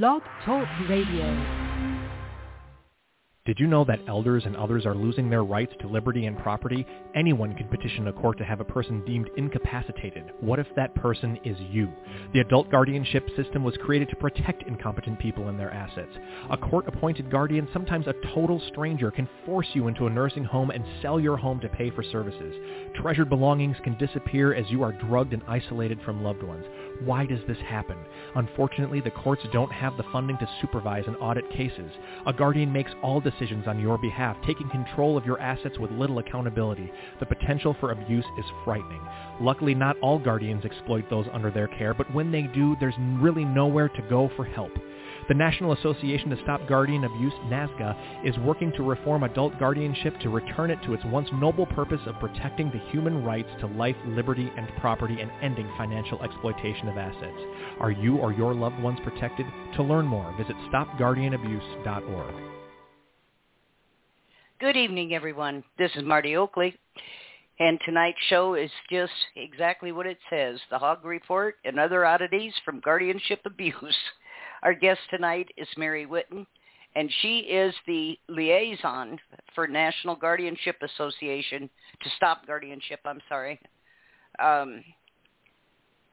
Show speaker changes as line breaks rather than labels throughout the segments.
Blog Talk Radio.
Did you know that elders and others are losing their rights to liberty and property? Anyone can petition a court to have a person deemed incapacitated. What if that person is you? The adult guardianship system was created to protect incompetent people and their assets. A court-appointed guardian, sometimes a total stranger, can force you into a nursing home and sell your home to pay for services. Treasured belongings can disappear as you are drugged and isolated from loved ones. Why does this happen? Unfortunately, the courts don't have the funding to supervise and audit cases. A guardian makes all decisions on your behalf, taking control of your assets with little accountability. The potential for abuse is frightening. Luckily, not all guardians exploit those under their care, but when they do, there's really nowhere to go for help. The National Association to Stop Guardian Abuse, NASGA, is working to reform adult guardianship to return it to its once noble purpose of protecting the human rights to life, liberty, and property and ending financial exploitation of assets. Are you or your loved ones protected? To learn more, visit stopguardianabuse.org.
Good evening, everyone. This is Marti Oakley. And tonight's show is just exactly what it says, the Hog Report and other oddities from guardianship abuse. Our guest tonight is Mary Whitten, and she is the liaison for National Guardianship Association to stop guardianship. I'm sorry. Um,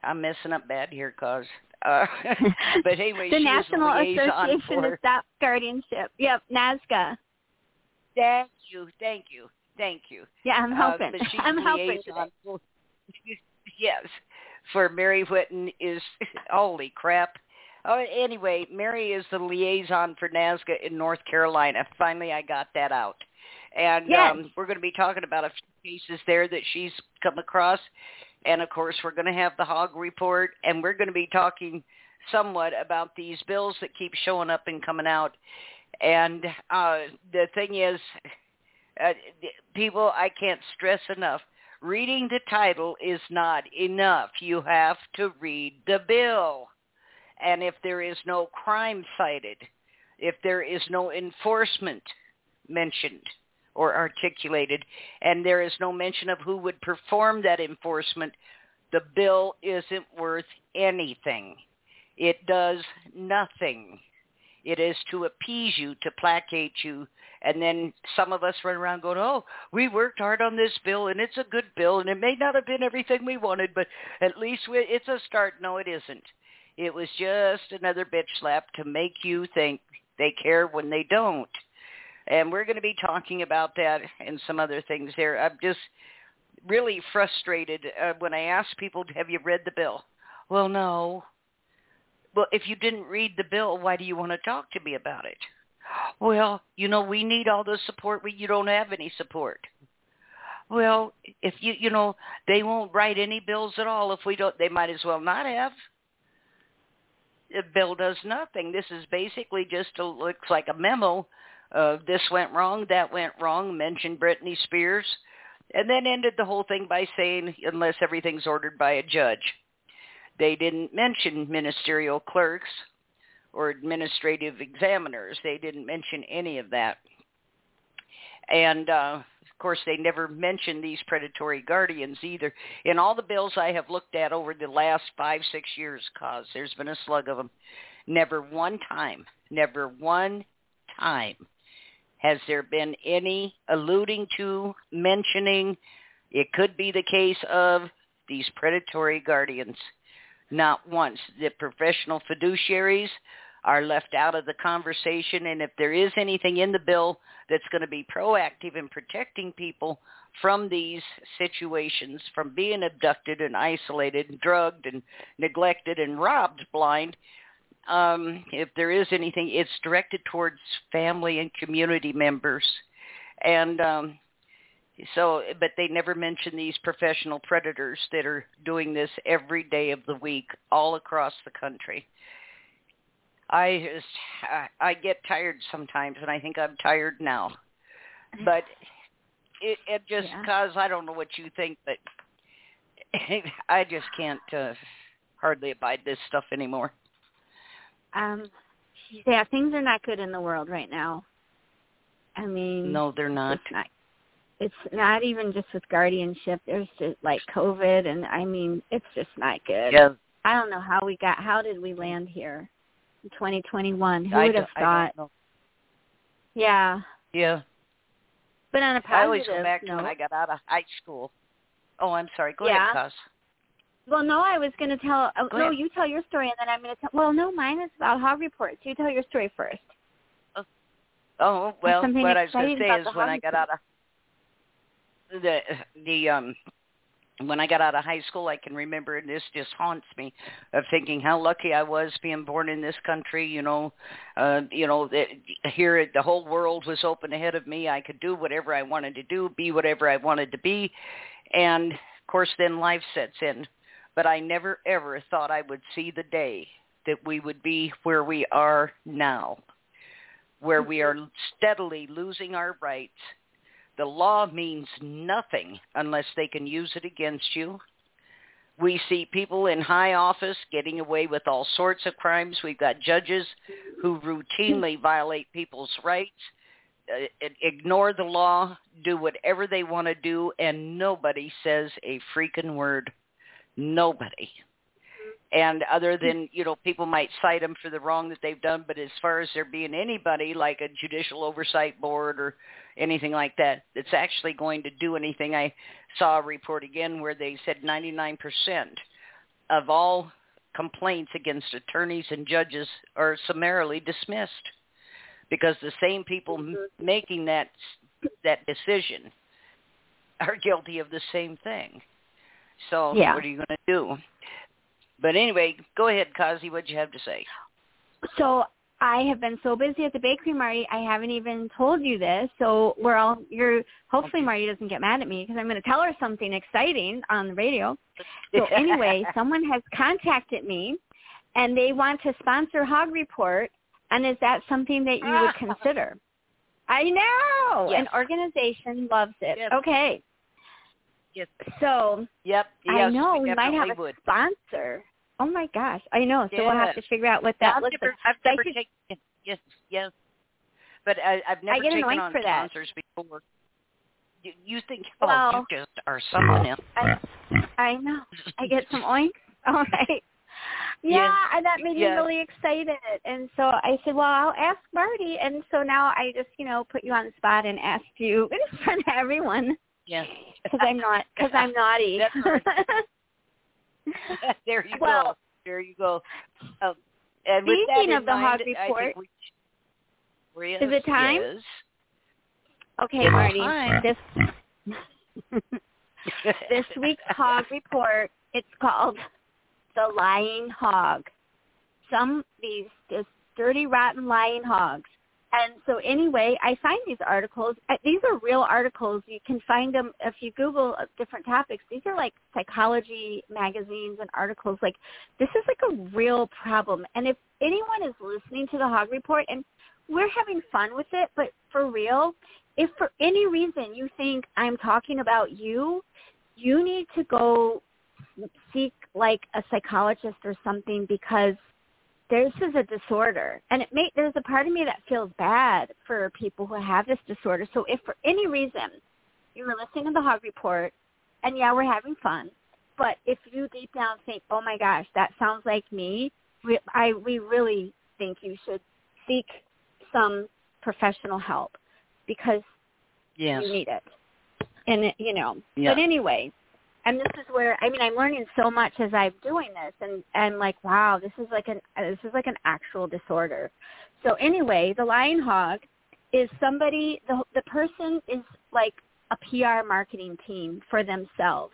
I'm messing up bad here, cause. Uh, but anyway,
the National
is the liaison
Association
for,
to Stop Guardianship. Yep, NASGA.
Thank you, thank you, thank you.
Yeah, I'm
Uh,
helping.
she's
I'm helping
yes, for Mary Whitten is holy crap. Oh, anyway, Mary is the liaison for NASGA in North Carolina. Finally, I got that out. And
Yes.
um, we're going to be talking about a few cases there that she's come across. And, of course, we're going to have the hog report, and we're going to be talking somewhat about these bills that keep showing up and coming out. And uh, the thing is, uh, people, I can't stress enough, reading the title is not enough. You have to read the bill. And if there is no crime cited, if there is no enforcement mentioned or articulated, and there is no mention of who would perform that enforcement, the bill isn't worth anything. It does nothing. It is to appease you, to placate you, and then some of us run around going, oh, we worked hard on this bill, and it's a good bill, and it may not have been everything we wanted, but at least we, it's a start. No, it isn't. It was just another bitch slap to make you think they care when they don't. And we're going to be talking about that and some other things there. I'm just really frustrated uh, when I ask people, have you read the bill? Well, no. Well, if you didn't read the bill, why do you want to talk to me about it? Well, you know, we need all the support. We, you don't have any support. Well, if you, you know, they won't write any bills at all if we don't, they might as well not have. The bill does nothing. This is basically just a, looks like a memo. Uh, this went wrong, that went wrong, mentioned Britney Spears, and then ended the whole thing by saying, unless everything's ordered by a judge. They didn't mention ministerial clerks or administrative examiners. They didn't mention any of that. And uh, of course, they never mentioned these predatory guardians either. In all the bills I have looked at over the last five, six years, cause there's been a slug of them, never one time, never one time has there been any alluding to, mentioning, it could be the case of these predatory guardians. Not once. The professional fiduciaries are left out of the conversation, and if there is anything in the bill that's going to be proactive in protecting people from these situations, from being abducted and isolated and drugged and neglected and robbed blind, um, if there is anything, it's directed towards family and community members. And um, so, but they never mention these professional predators that are doing this every day of the week all across the country. I just, I, get tired sometimes, and I think I'm tired now. But it, it just
Yeah.
cause I don't know what you think, but I just can't uh, hardly abide this stuff anymore.
Um, yeah, things are not good in the world right now. I mean,
No, they're not.
It's not. It's not even just with guardianship. There's just like COVID, and I mean, it's just not good.
Yeah,
I don't know how we got. How did we land here? In 2021. Who would have thought? Yeah.
Yeah.
But on a
I always go back to when I got out of high school. Oh, I'm sorry. Go
Yeah.
ahead, Coz.
well, no, I was going to tell. Oh,
Go
no,
ahead.
you tell your story, and then I'm going to tell. Well, no, mine is about hog reports. You tell your story first.
Oh well,
something
what I was going to say is when I got out of the the um when I got out of high school, I can remember, and this just haunts me, of thinking how lucky I was being born in this country. You know, uh, you know that here the whole world was open ahead of me. I could do whatever I wanted to do, be whatever I wanted to be, and of course, then life sets in. But I never ever thought I would see the day that we would be where we are now where we are steadily losing our rights. The law means nothing unless they can use it against you. We see people in high office getting away with all sorts of crimes. We've got judges who routinely violate people's rights, uh, ignore the law, do whatever they want to do, and nobody says a freaking word. Nobody and other mm-hmm. than you know people might cite them for the wrong that they've done but as far as there being anybody like a judicial oversight board or anything like that that's actually going to do anything. I saw a report again where they said 99% of all complaints against attorneys and judges are summarily dismissed because the same people m- mm-hmm. making that that decision are guilty of the same thing. So
Yeah.
what are you going to do but anyway, go ahead, Kazi. What'd you have to say?
So I have been so busy at the bakery, Marti. I haven't even told you this. So we're all you're. Hopefully, Marti doesn't get mad at me because I'm going to tell her something exciting on the radio. So anyway, someone has contacted me, and they want to sponsor Hog Report. And is that something that you would consider? I know
Yes.
an organization loves it.
Yes.
Okay,
Yes.
so
Yep. Yes,
I know we, might have a
would.
sponsor. Oh my gosh, I know. So we'll have to figure out what that looks
never,
like.
I've never taken. Yes, yes. But I, I've never
get
taken on
for that.
sponsors before. You, you think, oh,
Well-
you just are something else.
I, I know. I get some oinks. All right. Yeah,
Yes,
and that made
yes.
me really excited. And so I said, well, I'll ask Marti. And so now I just, you know, put you on the spot and asked you in front of everyone
Yeah.
because I'm not, because I'm naughty.
That's all there you
Well-
go. There you go. Um, and with that
Speaking
in
of the
mind,
hog report-
we, yes,
Is it time?
yes.
okay,
It's
Marti.
fine.
This this week's hog report, it's called The Lying Hog. Some these this dirty rotten lying hogs. And so anyway, I find these articles. uh, These are real articles. You can find them if you Google uh, different topics. These are like psychology magazines and articles. Like this is like a real problem. And if anyone is listening to the Hog Report, and we're having fun with it, but for real, if for any reason you think I'm talking about you, you need to go seek like a psychologist or something because this is a disorder and it may there's a part of me that feels bad for people who have this disorder so if for any reason you were listening to the hog report and yeah we're having fun but if you deep down think oh my gosh that sounds like me we i we really think you should seek some professional help because
yes.
you need it. And it, you know,
Yeah.
but anyway, and this is where I mean I'm learning so much as I'm doing this, and I'm like, wow, this is like an this is like an actual disorder. So anyway, the lying hog is somebody the the person is like a PR marketing team for themselves.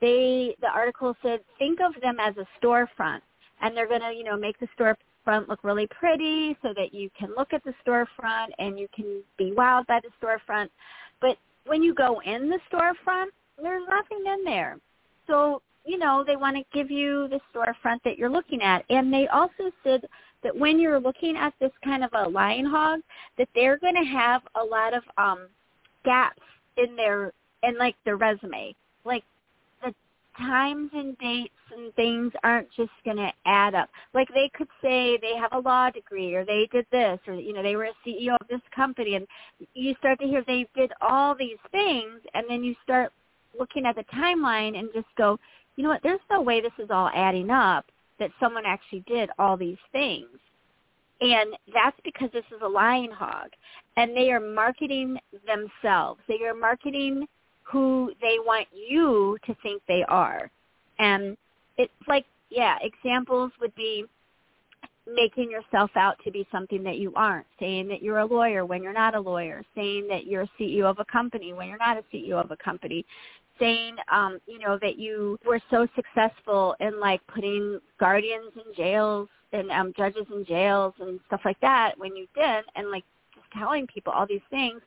They the article said think of them as a storefront, and they're gonna you know make the storefront look really pretty so that you can look at the storefront and you can be wowed by the storefront. But when you go in the storefront, there's nothing in there. So, you know, they want to give you the storefront that you're looking at. And they also said that when you're looking at this kind of a lying hog, that they're going to have a lot of um gaps in their in like their resume. Like the times and dates and things aren't just going to add up. Like they could say they have a law degree or they did this or you know they were a CEO of this company and you start to hear they did all these things and then you start looking at the timeline and just go, you know what, there's no way this is all adding up that someone actually did all these things. And that's because this is a lying hog. And they are marketing themselves. They are marketing who they want you to think they are. And it's like, yeah, examples would be making yourself out to be something that you aren't, saying that you're a lawyer when you're not a lawyer, saying that you're a CEO of a company when you're not a CEO of a company, saying um, you know, that you were so successful in like putting guardians in jails and um judges in jails and stuff like that when you didn't and like just telling people all these things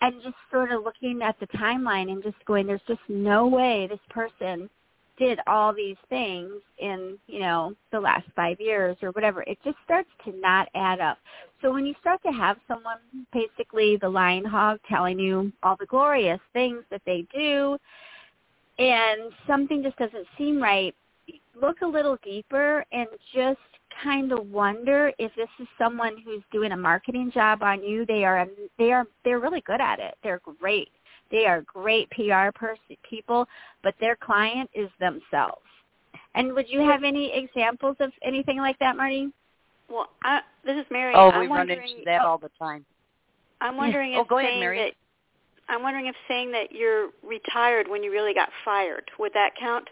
and just sort of looking at the timeline and just going, There's just no way this person did all these things in, you know, the last five years or whatever, it just starts to not add up. So when you start to have someone, basically the lying hog, telling you all the glorious things that they do, and something just doesn't seem right, look a little deeper and just kind of wonder if this is someone who's doing a marketing job on you. They are they are they're really good at it. They're great. They are great PR person, people, but their client is themselves. And would you have any examples of anything like that, Marti?
Well, I, this is Mary.
Oh,
I'm
we run into that
oh,
all the time.
I'm wondering
oh,
if
go
saying
ahead, Mary.
that I'm wondering if saying that you're retired when you really got fired would that count?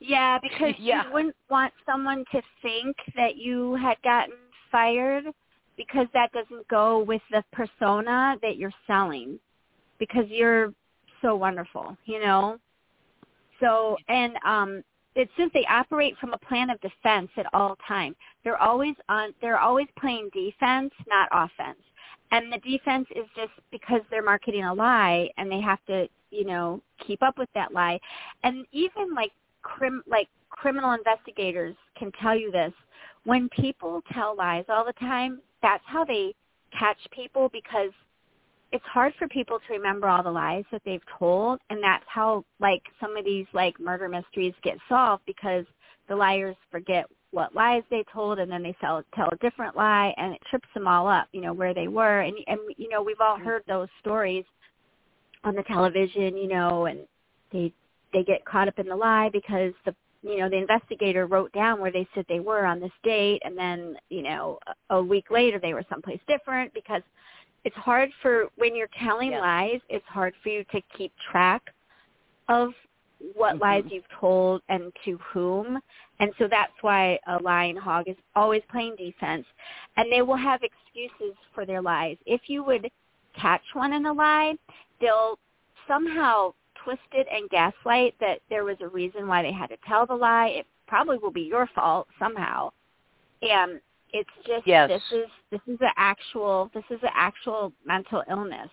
Yeah, because
Yeah.
you wouldn't want someone to think that you had gotten fired because that doesn't go with the persona that you're selling because you're so wonderful, you know? So, and um it's just they operate from a plan of defense at all time. They're always on they're always playing defense, not offense. And the defense is just because they're marketing a lie and they have to, you know, keep up with that lie. And even like crim like criminal investigators can tell you this. When people tell lies all the time, that's how they catch people because it's hard for people to remember all the lies that they've told and that's how like some of these like murder mysteries get solved because the liars forget what lies they told and then they tell tell a different lie and it trips them all up you know where they were. And and you know we've all heard those stories on the television you know and they they get caught up in the lie because the you know the investigator wrote down where they said they were on this date and then you know a, a week later they were someplace different because it's hard for when you're telling
Yeah.
lies it's hard for you to keep track of what
Mhm.
lies you've told and to whom. And so that's why a lying hog is always playing defense. And they will have excuses for their lies. If you would catch one in a lie they'll somehow twist it and gaslight that there was a reason why they had to tell the lie. It probably will be your fault somehow. And it's just
Yes.
this is this is an actual this is an actual mental illness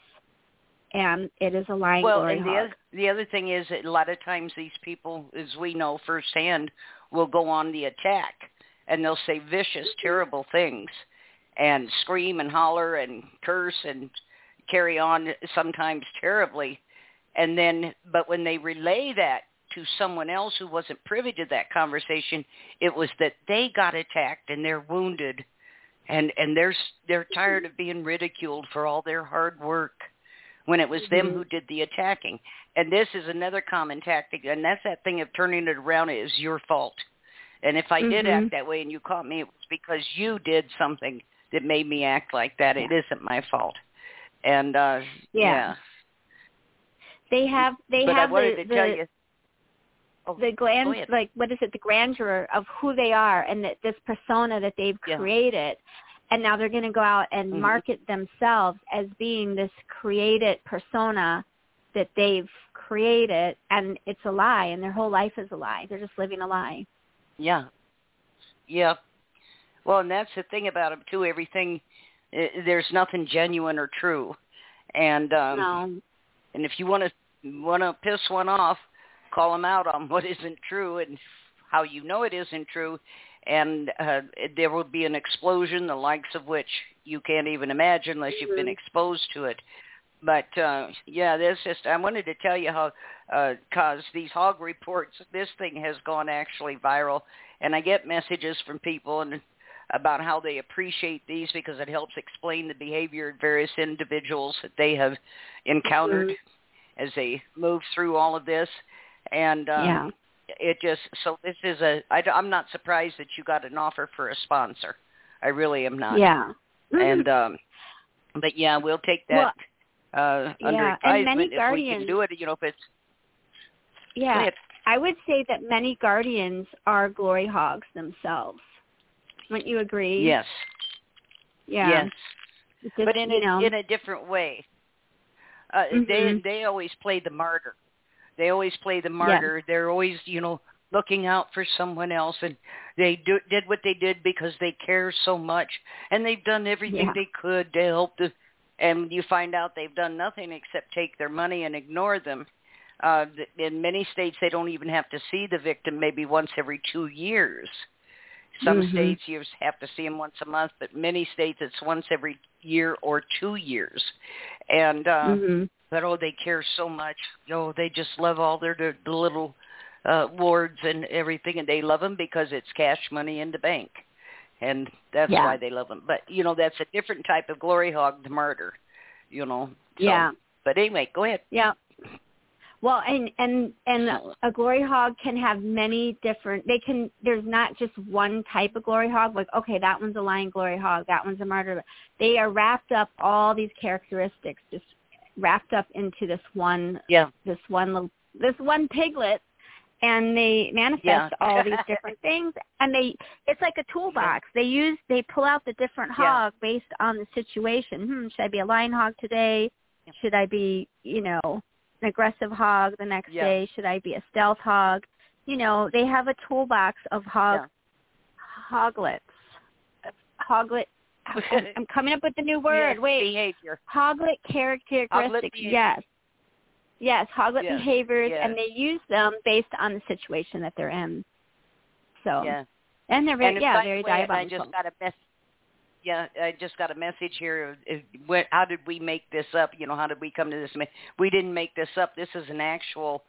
and it is a lying
well,
glory
and the
hog.
other, the other thing is a lot of times these people, as we know firsthand, will go on the attack and they'll say vicious, mm-hmm. terrible things and scream and holler and curse and carry on sometimes terribly. And then, but when they relay that to someone else who wasn't privy to that conversation, it was that they got attacked and they're wounded and and they're they're tired of being ridiculed for all their hard work when it was them
Mhm.
who did the attacking. And this is another common tactic, and that's that thing of turning it around. It is your fault. And if I did
Mhm.
act that way and you caught me, it was because you did something that made me act like that. It isn't my fault. And uh
Yeah. They have they
But I
have
wanted
the,
to
the,
tell you. Oh,
the grand like what is it the grandeur of who they are and that this persona that they've
Yeah.
created and now they're going to go out and
Mhm.
market themselves as being this created persona that they've created and it's a lie and their whole life is a lie they're just living a lie
Yeah. Yeah. Well, and that's the thing about them too. Everything, there's nothing genuine or true. And um,
no
and if you want to want to piss one off, call them out on what isn't true and how you know it isn't true. And uh, there will be an explosion, the likes of which you can't even imagine unless you've been
Mhm.
exposed to it. But uh, yeah, this just I wanted to tell you how because these hog reports, this thing has gone actually viral, and I get messages from people and about how they appreciate these because it helps explain the behavior of various individuals that they have encountered
Mhm.
as they move through all of this, and um,
yeah
it just so this is a I, I'm not surprised that you got an offer for a sponsor. I really am not.
Yeah.
And um, but yeah, we'll take that uh under
yeah, and many
advisement if we can do it. You know, if it's
yeah.
ahead.
I would say that many guardians are glory hogs themselves. Wouldn't you agree?
yes,
Yeah.
yes,
just,
but in a
know,
in a different way. Uh, They
Mhm.
they always play the martyr. They always play the martyr. They're always you know looking out for someone else, and they do, did what they did because they care so much, and they've done everything
Yeah.
they could to help the. And you find out they've done nothing except take their money and ignore them. Uh, in many states, they don't even have to see the victim maybe once every two years. Some
Mhm.
states you have to see them once a month, but many states it's once every year or two years. And uh,
mhm.
but oh, they care so much. Oh, they just love all their, their the little uh, wards and everything, and they love them because it's cash money in the bank, and that's
Yeah.
why they love them. But you know, that's a different type of glory hog, the martyr. You know. So,
Yeah.
But anyway, go ahead.
Yeah. Well, and and and a glory hog can have many different. They can. There's not just one type of glory hog. Like, okay, that one's a lying glory hog. That one's a martyr. They are wrapped up all these characteristics, just wrapped up into this one.
Yeah.
This one. little- This one piglet, and they manifest
Yeah.
all these different things. And they. It's like a toolbox. They use. They pull out the different
Yeah.
hog based on the situation. Hmm. Should I be a lying hog today? Should I be, you know, an aggressive hog the next
Yeah.
day? Should I be a stealth hog? You know, they have a toolbox of hog hoglets. Hoglet. I'm coming up with the new word.
Yes,
Wait,
behavior.
hoglet characteristics.
behavior.
yes, yes, hoglet
Yes,
behaviors,
yes.
and they use them based on the situation that they're in. So,
Yeah.
and they're very,
and
yeah, very
way, I
diabolical.
just got a mess. Yeah, I just got a message here. Uh, What, how did we make this up? You know, how did we come to this? We didn't make this up. This is an actual.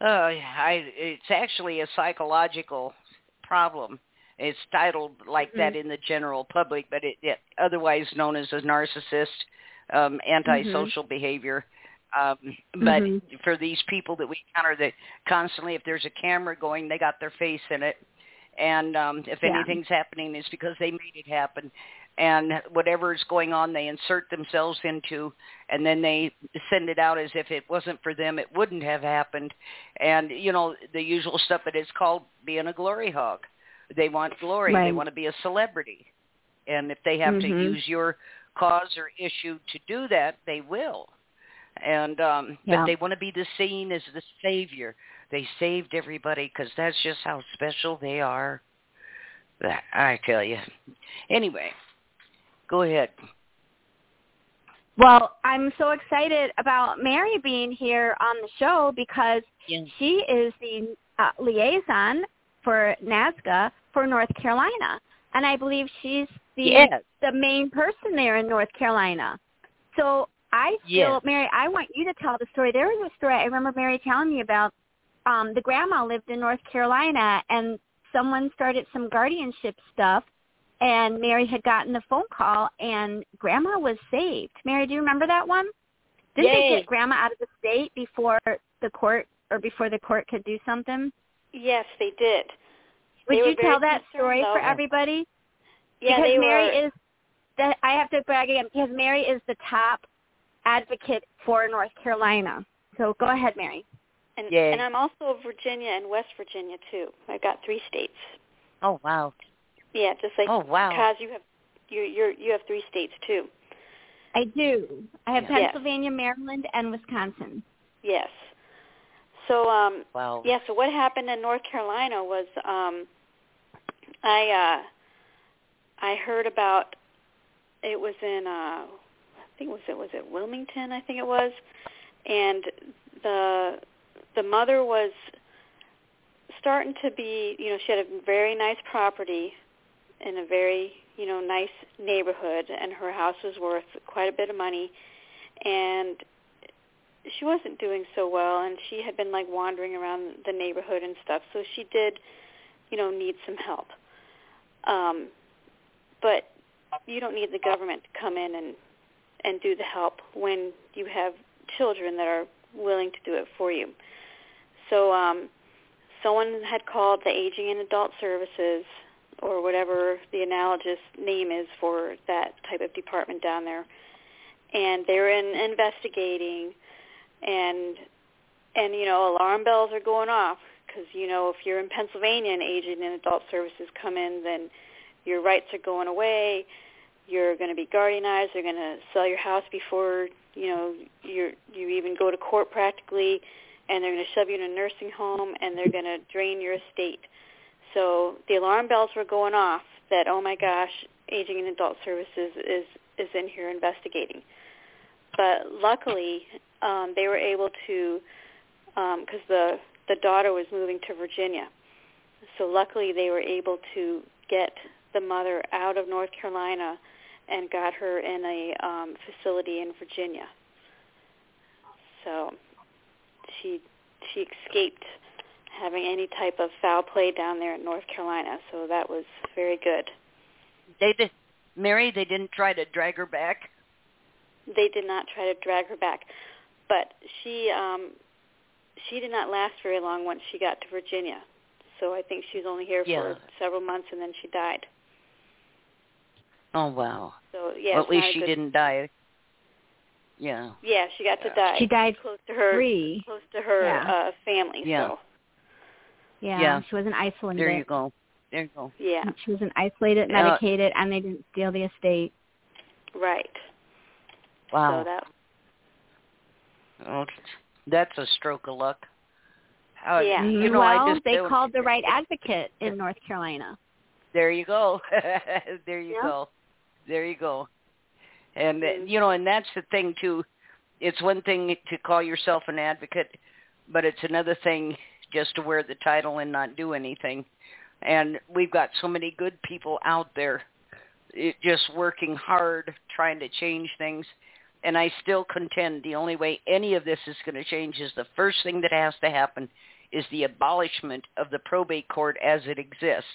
Uh, I. It's actually a psychological problem. It's titled like that
Mm-hmm.
in the general public, but it, it otherwise known as a narcissist, um, antisocial behavior. Um, but
Mhm.
for these people that we encounter, that constantly, if there's a camera going, they got their face in it, and um, if
Yeah.
anything's happening, it's because they made it happen. And whatever's going on, they insert themselves into, and then they send it out as if it wasn't for them, it wouldn't have happened. And you know the usual stuff that is called being a glory hog. They want glory. They want to be a celebrity, and if they have to
Mhm.
use your cause or issue to do that, they will. And um
Yeah.
but they want to be the seen as the savior. They saved everybody because that's just how special they are. I tell you. Anyway, go ahead.
Well, I'm so excited about Mary being here on the show because
Yes.
she is the uh, liaison for NASGA for North Carolina, and I believe she's the
Yes.
the main person there in North Carolina. So I feel,
Yes.
Mary, I want you to tell the story. There was a story I remember Mary telling me about. Um, the grandma lived in North Carolina, and someone started some guardianship stuff, and Mary had gotten the phone call, and Grandma was saved. Mary, do you remember that one? Didn't they
Yay.
get Grandma out of the state before the court or before the court could do something?
Yes, they did.
Would
They
you tell that story for everybody?
Yeah,
because
they
Mary
were.
is that I have to brag again because Mary is the top advocate for North Carolina. So go ahead, Mary.
And,
Yay.
and I'm also Virginia and West Virginia too. I've got three states.
Oh wow.
Yeah, just like
Oh wow.
Cause you have you you're you have three states too.
I do. I have
Yeah.
Pennsylvania, Maryland, and Wisconsin.
Yes. So um
Wow.
yeah, so what happened in North Carolina was um I uh I heard about it was in uh I think it was it was it Wilmington, I think it was. And the the mother was starting to be, you know, she had a very nice property in a very, you know, nice neighborhood and her house was worth quite a bit of money. And she wasn't doing so well and she had been like wandering around the neighborhood and stuff so she did you know need some help. Um but you don't need the government to come in and and do the help when you have children that are willing to do it for you so um someone had called the aging and adult services or whatever the analogous name is for that type of department down there. And they're in investigating, and and you know alarm bells are going off because you know if you're in Pennsylvania and aging and adult services come in, then your rights are going away. You're going to be guardianized. They're going to sell your house before you know you you even go to court practically, and they're going to shove you in a nursing home, and they're going to drain your estate. So the alarm bells were going off that oh my gosh, aging and adult services is is in here investigating. But luckily, um, they were able to because um, the the daughter was moving to Virginia. So luckily, they were able to get the mother out of North Carolina and got her in a um, facility in Virginia. So she she escaped having any type of foul play down there in North Carolina. So that was very good.
They did, Mary. They didn't try to drag her back.
They did not try to drag her back, but she um, she did not last very long once she got to Virginia. So I think she was only here
yeah.
for several months and then she died.
Oh wow.
So yeah.
Well, at least she
good...
didn't die. Yeah.
Yeah, she got to die.
She died
close to her
free.
close to her
yeah.
uh family.
Yeah.
So.
Yeah,
yeah.
she wasn't isolated.
There you go. There you go.
Yeah.
She wasn't isolated, medicated, uh, and they didn't steal the estate.
Right.
Wow.
So that.
Oh, that's a stroke of luck. Uh,
yeah.
You know,
well,
I just
they
don't...
called the right advocate in North Carolina.
There you go. there you
yeah.
go. There you go. And
mm-hmm.
you know, and that's the thing too. It's one thing to call yourself an advocate, but it's another thing just to wear the title and not do anything. And we've got so many good people out there it, just working hard trying to change things and I still contend the only way any of this is going to change is the first thing that has to happen is the abolishment of the probate court as it exists.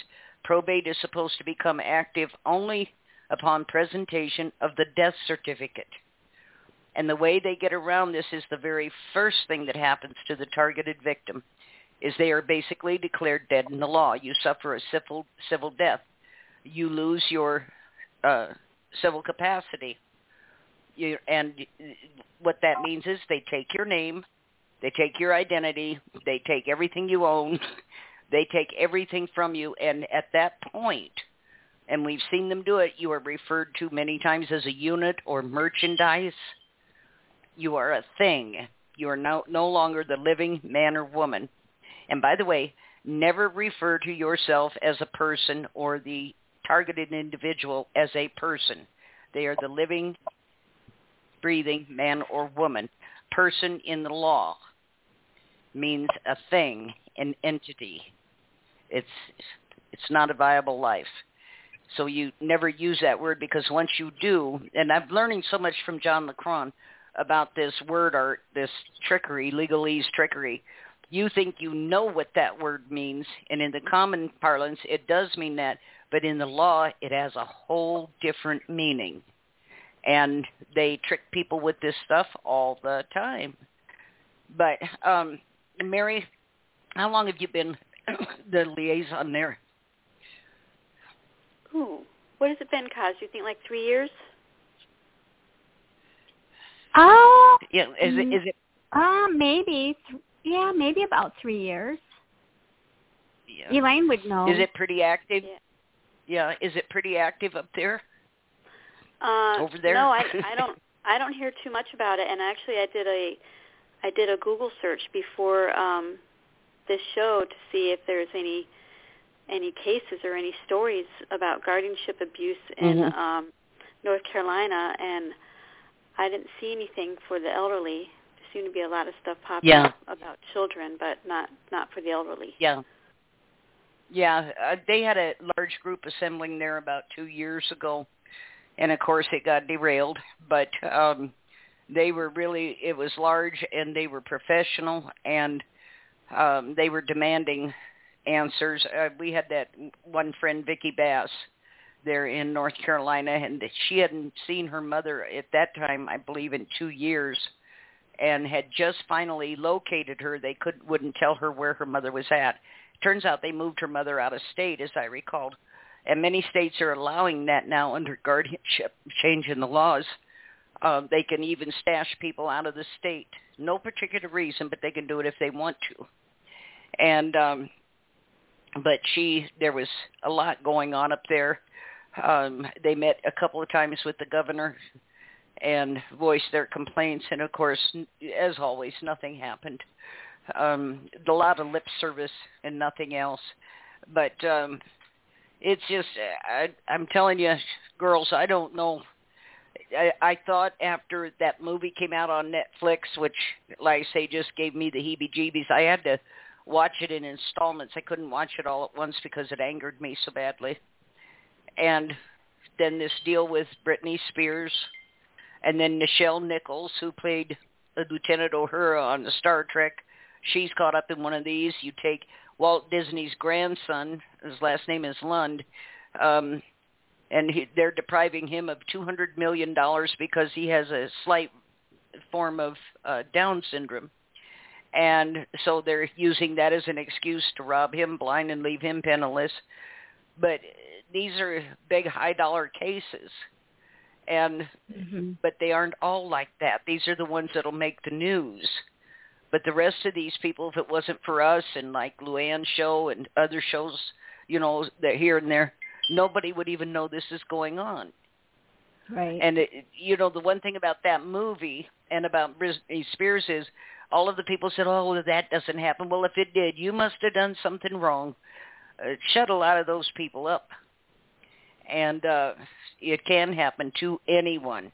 Probate is supposed to become active only upon presentation of the death certificate. And the way they get around this is the very first thing that happens to the targeted victim is they are basically declared dead in the law. You suffer a civil civil death. You lose your uh, civil capacity you, and what that means is they take your name, they take your identity, they take everything you own, they take everything from you, and at that point, and we've seen them do it, you are referred to many times as a unit or merchandise. You are a thing. You are no, no longer the living man or woman. And by the way, never refer to yourself as a person or the targeted individual as a person. They are the living breathing man or woman. Person in the law means a thing, an entity. It's it's not a viable life. So you never use that word because once you do, and I'm learning so much from John LeCron about this word art, this trickery, legalese trickery. You think you know what that word means, and in the common parlance, it does mean that, but in the law, it has a whole different meaning and they trick people with this stuff all the time. But um, Mary, how long have you been the liaison there?
Ooh, what has it been, Coz? You think like three years?
Oh.
Yeah. Is it? Is it?
Uh, maybe. Yeah, maybe about three years.
Yeah.
Elaine would know.
Is it pretty active?
Yeah.
yeah. Is it pretty active up there?
Uh,
over there?
No, I, I don't. I don't hear too much about it. And actually, I did a, I did a Google search before um, this show to see if there's any, any cases or any stories about guardianship abuse in
mm-hmm.
um, North Carolina, and I didn't see anything for the elderly. There seemed to be a lot of stuff popping
yeah.
up about children, but not not for the elderly.
Yeah. Yeah, uh, they had a large group assembling there about two years ago, and of course it got derailed. But um, they were really it was large and they were professional and um, they were demanding answers. Uh, we had that one friend Vicky Bass there in North Carolina, and she hadn't seen her mother at that time, I believe, in two years, and had just finally located her. They could wouldn't tell her where her mother was at. Turns out they moved her mother out of state, as I recalled, and many states are allowing that now under guardianship, changing the laws. Uh, they can even stash people out of the state, no particular reason, but they can do it if they want to. And um, but she, there was a lot going on up there. Um, they met a couple of times with the governor and voiced their complaints, and of course, as always, nothing happened. Um, a lot of lip service and nothing else. But um, it's just, I, I'm telling you, girls, I don't know. I, I thought after that movie came out on Netflix, which, like I say, just gave me the heebie-jeebies, I had to watch it in installments. I couldn't watch it all at once because it angered me so badly. And then this deal with Britney Spears, and then Nichelle Nichols, who played Lieutenant Uhura on the Star Trek. She's caught up in one of these. You take Walt Disney's grandson, his last name is Lund, um, and he, they're depriving him of $200 million because he has a slight form of uh, Down syndrome. And so they're using that as an excuse to rob him blind and leave him penniless. But these are big high dollar cases. And mm-hmm. but they aren't all like that. These are the ones that'll make the news. But the rest of these people, if it wasn't for us and like Luann's show and other shows, you know, that here and there, nobody would even know this is going on.
Right.
And it, you know, the one thing about that movie and about Britney Spears is all of the people said, "Oh, that doesn't happen." Well, if it did, you must have done something wrong. Uh, shut a lot of those people up, and uh, it can happen to anyone.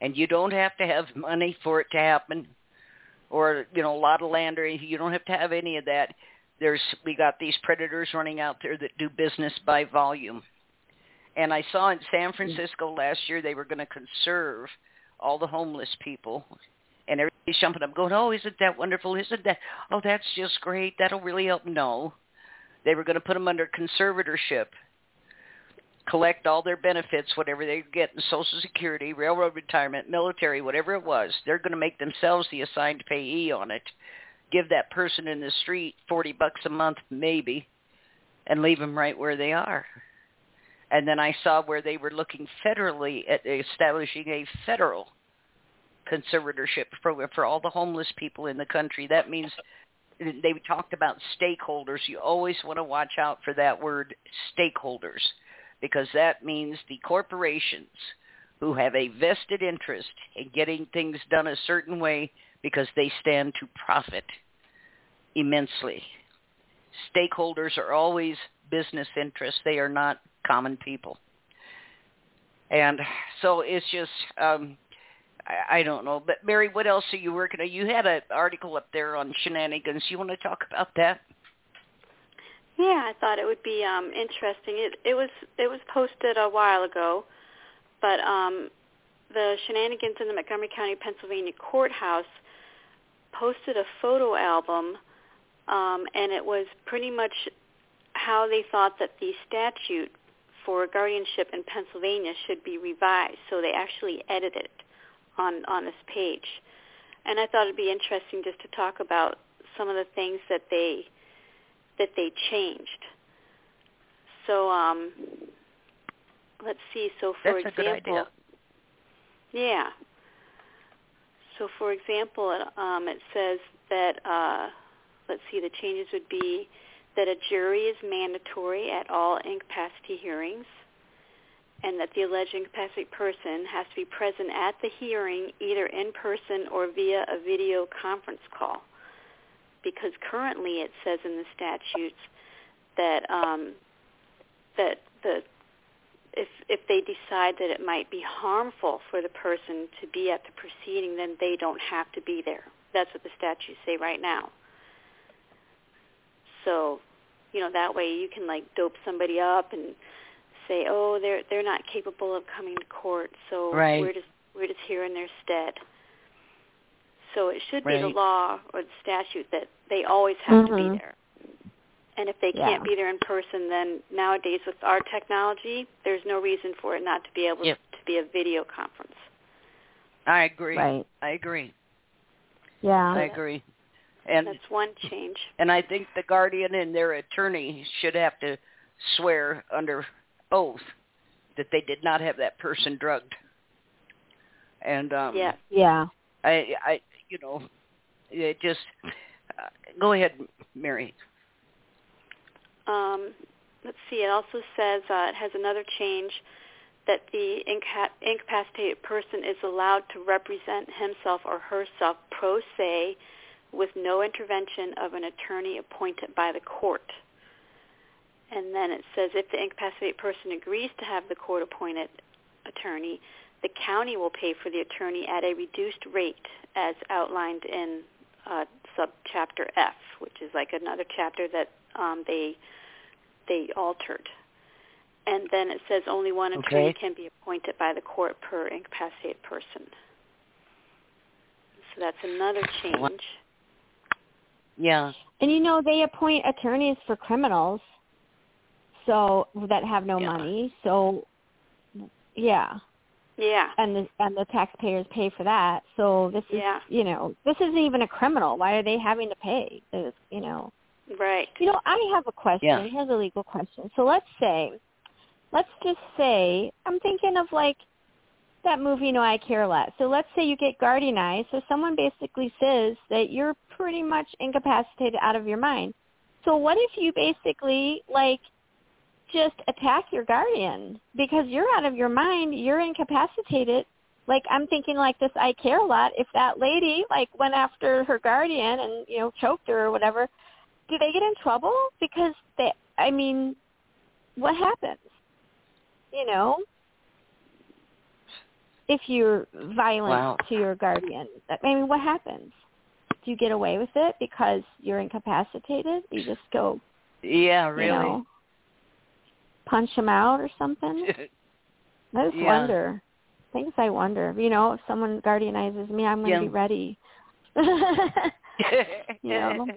And you don't have to have money for it to happen, or you know, a lot of land, or anything. you don't have to have any of that. There's we got these predators running out there that do business by volume. And I saw in San Francisco last year they were going to conserve all the homeless people and everybody's jumping up going, oh, isn't that wonderful? Isn't that, oh, that's just great. That'll really help. No. They were going to put them under conservatorship, collect all their benefits, whatever they get in Social Security, railroad retirement, military, whatever it was. They're going to make themselves the assigned payee on it, give that person in the street 40 bucks a month maybe, and leave them right where they are. And then I saw where they were looking federally at establishing a federal conservatorship program for all the homeless people in the country. That means they talked about stakeholders. You always want to watch out for that word stakeholders because that means the corporations who have a vested interest in getting things done a certain way because they stand to profit immensely. Stakeholders are always business interests. They are not common people. And so it's just um, I, don't know. But Mary, what else are you working on? You had an article up there on shenanigans. You want to talk about that?
Yeah, I thought it would be um interesting. It it was it was posted a while ago, but um the shenanigans in the Montgomery County, Pennsylvania courthouse posted a photo album um and it was pretty much how they thought that the statute for guardianship in Pennsylvania should be revised. So they actually edited it on on this page. And I thought it'd be interesting just to talk about some of the things that they that they changed. So um, let's see. So for
That's
example, yeah. So for example, it, um, it says that uh, let's see. The changes would be that a jury is mandatory at all incapacity hearings and that the alleged incapacitated person has to be present at the hearing either in person or via a video conference call. Because currently it says in the statutes that um, that the if if they decide that it might be harmful for the person to be at the proceeding, then they don't have to be there. That's what the statutes say right now. So, you know, that way you can like dope somebody up and say, oh, they're they're not capable of coming to court, so
right.
we're just we're just here in their stead. So it should
right.
be the law or the statute that they always have
mm-hmm.
to be there. And if they
yeah.
can't be there in person, then nowadays with our technology, there's no reason for it not to be able
yep.
to be a video conference.
I agree.
Right.
I agree.
Yeah.
I agree. And
that's one change.
And I think the guardian and their attorney should have to swear under oath that they did not have that person drugged. And um
Yeah.
Yeah.
I I you know it just uh, go ahead Mary.
Um, let's see. It also says uh, it has another change that the inca- incapacitated person is allowed to represent himself or herself pro se with no intervention of an attorney appointed by the court. And then it says if the incapacitated person agrees to have the court-appointed attorney, the county will pay for the attorney at a reduced rate as outlined in uh, subchapter F, which is like another chapter that um, they they altered. And then it says only one attorney
Okay.
can be appointed by the court per incapacitated person. So that's another change.
Yeah.
And you know they appoint attorneys for criminals, so that have no
Yeah.
money. So, yeah,
Yeah.
and the and the taxpayers pay for that. So this is
Yeah.
you know this isn't even a criminal. Why are they having to pay? It's, you know.
Right.
You know, I have a question.
Yeah.
Here's a legal question. So let's say, let's just say, I'm thinking of like that movie No I Care Less. So let's say you get guardianized. So someone basically says that you're pretty much incapacitated out of your mind. So what if you basically like just attack your guardian because you're out of your mind, you're incapacitated. Like I'm thinking like this I care a lot. If that lady like went after her guardian and, you know, choked her or whatever, do they get in trouble? Because they, I mean, what happens? You know, if you're violent
Wow.
to your guardian, I mean, what happens? Do you get away with it because you're incapacitated? You just go,
Yeah,
you
really.
know, punch him out or something? I just
Yeah.
wonder. Things I wonder. You know, if someone guardianizes me, I'm going to
Yeah.
be ready. You know?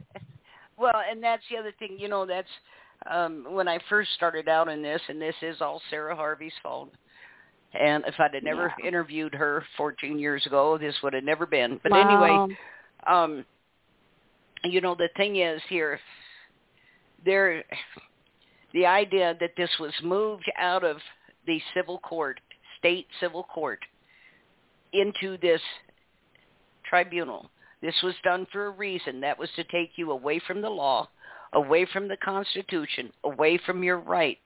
Well, and that's the other thing, you know, that's um when I first started out in this and this is all Sarah Harvey's fault. And if I'd have never
Yeah.
interviewed her 14 years ago, this would have never been. But anyway, um you know the thing is here there the idea that this was moved out of the civil court state civil court into this tribunal. This was done for a reason. That was to take you away from the law away from the constitution away from your rights.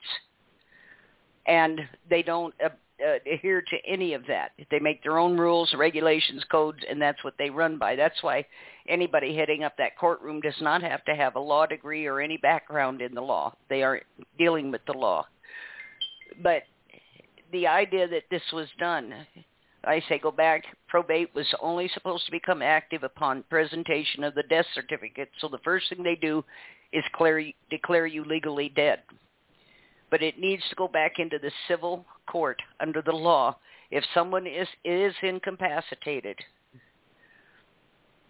And they don't uh, uh, adhere to any of that. They make their own rules regulations codes and that's what they run by. That's why anybody heading up that courtroom does not have to have a law degree or any background in the law. They are dealing with the law. But the idea that this was done, I say go back, probate was only supposed to become active upon presentation of the death certificate. So the first thing they do is declare, declare you legally dead. But it needs to go back into the civil court under the law. If someone is, is incapacitated,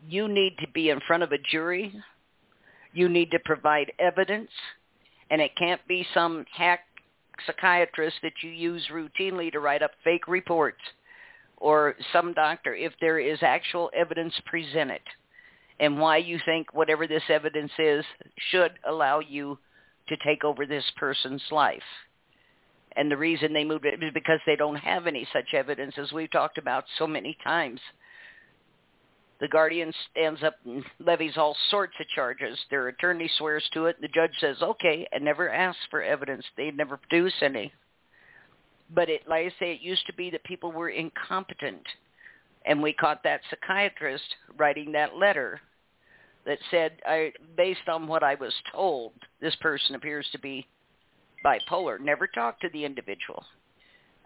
you need to be in front of a jury. You need to provide evidence, and it can't be some hack psychiatrist that you use routinely to write up fake reports or some doctor if there is actual evidence presented and why you think whatever this evidence is should allow you to take over this person's life. And the reason they moved it is because they don't have any such evidence as we've talked about so many times the guardian stands up and levies all sorts of charges. Their attorney swears to it. The judge says, okay, and never asks for evidence. They never produce any. But it, like I say, it used to be that people were incompetent. And we caught that psychiatrist writing that letter that said, I, based on what I was told, this person appears to be bipolar. Never talked to the individual.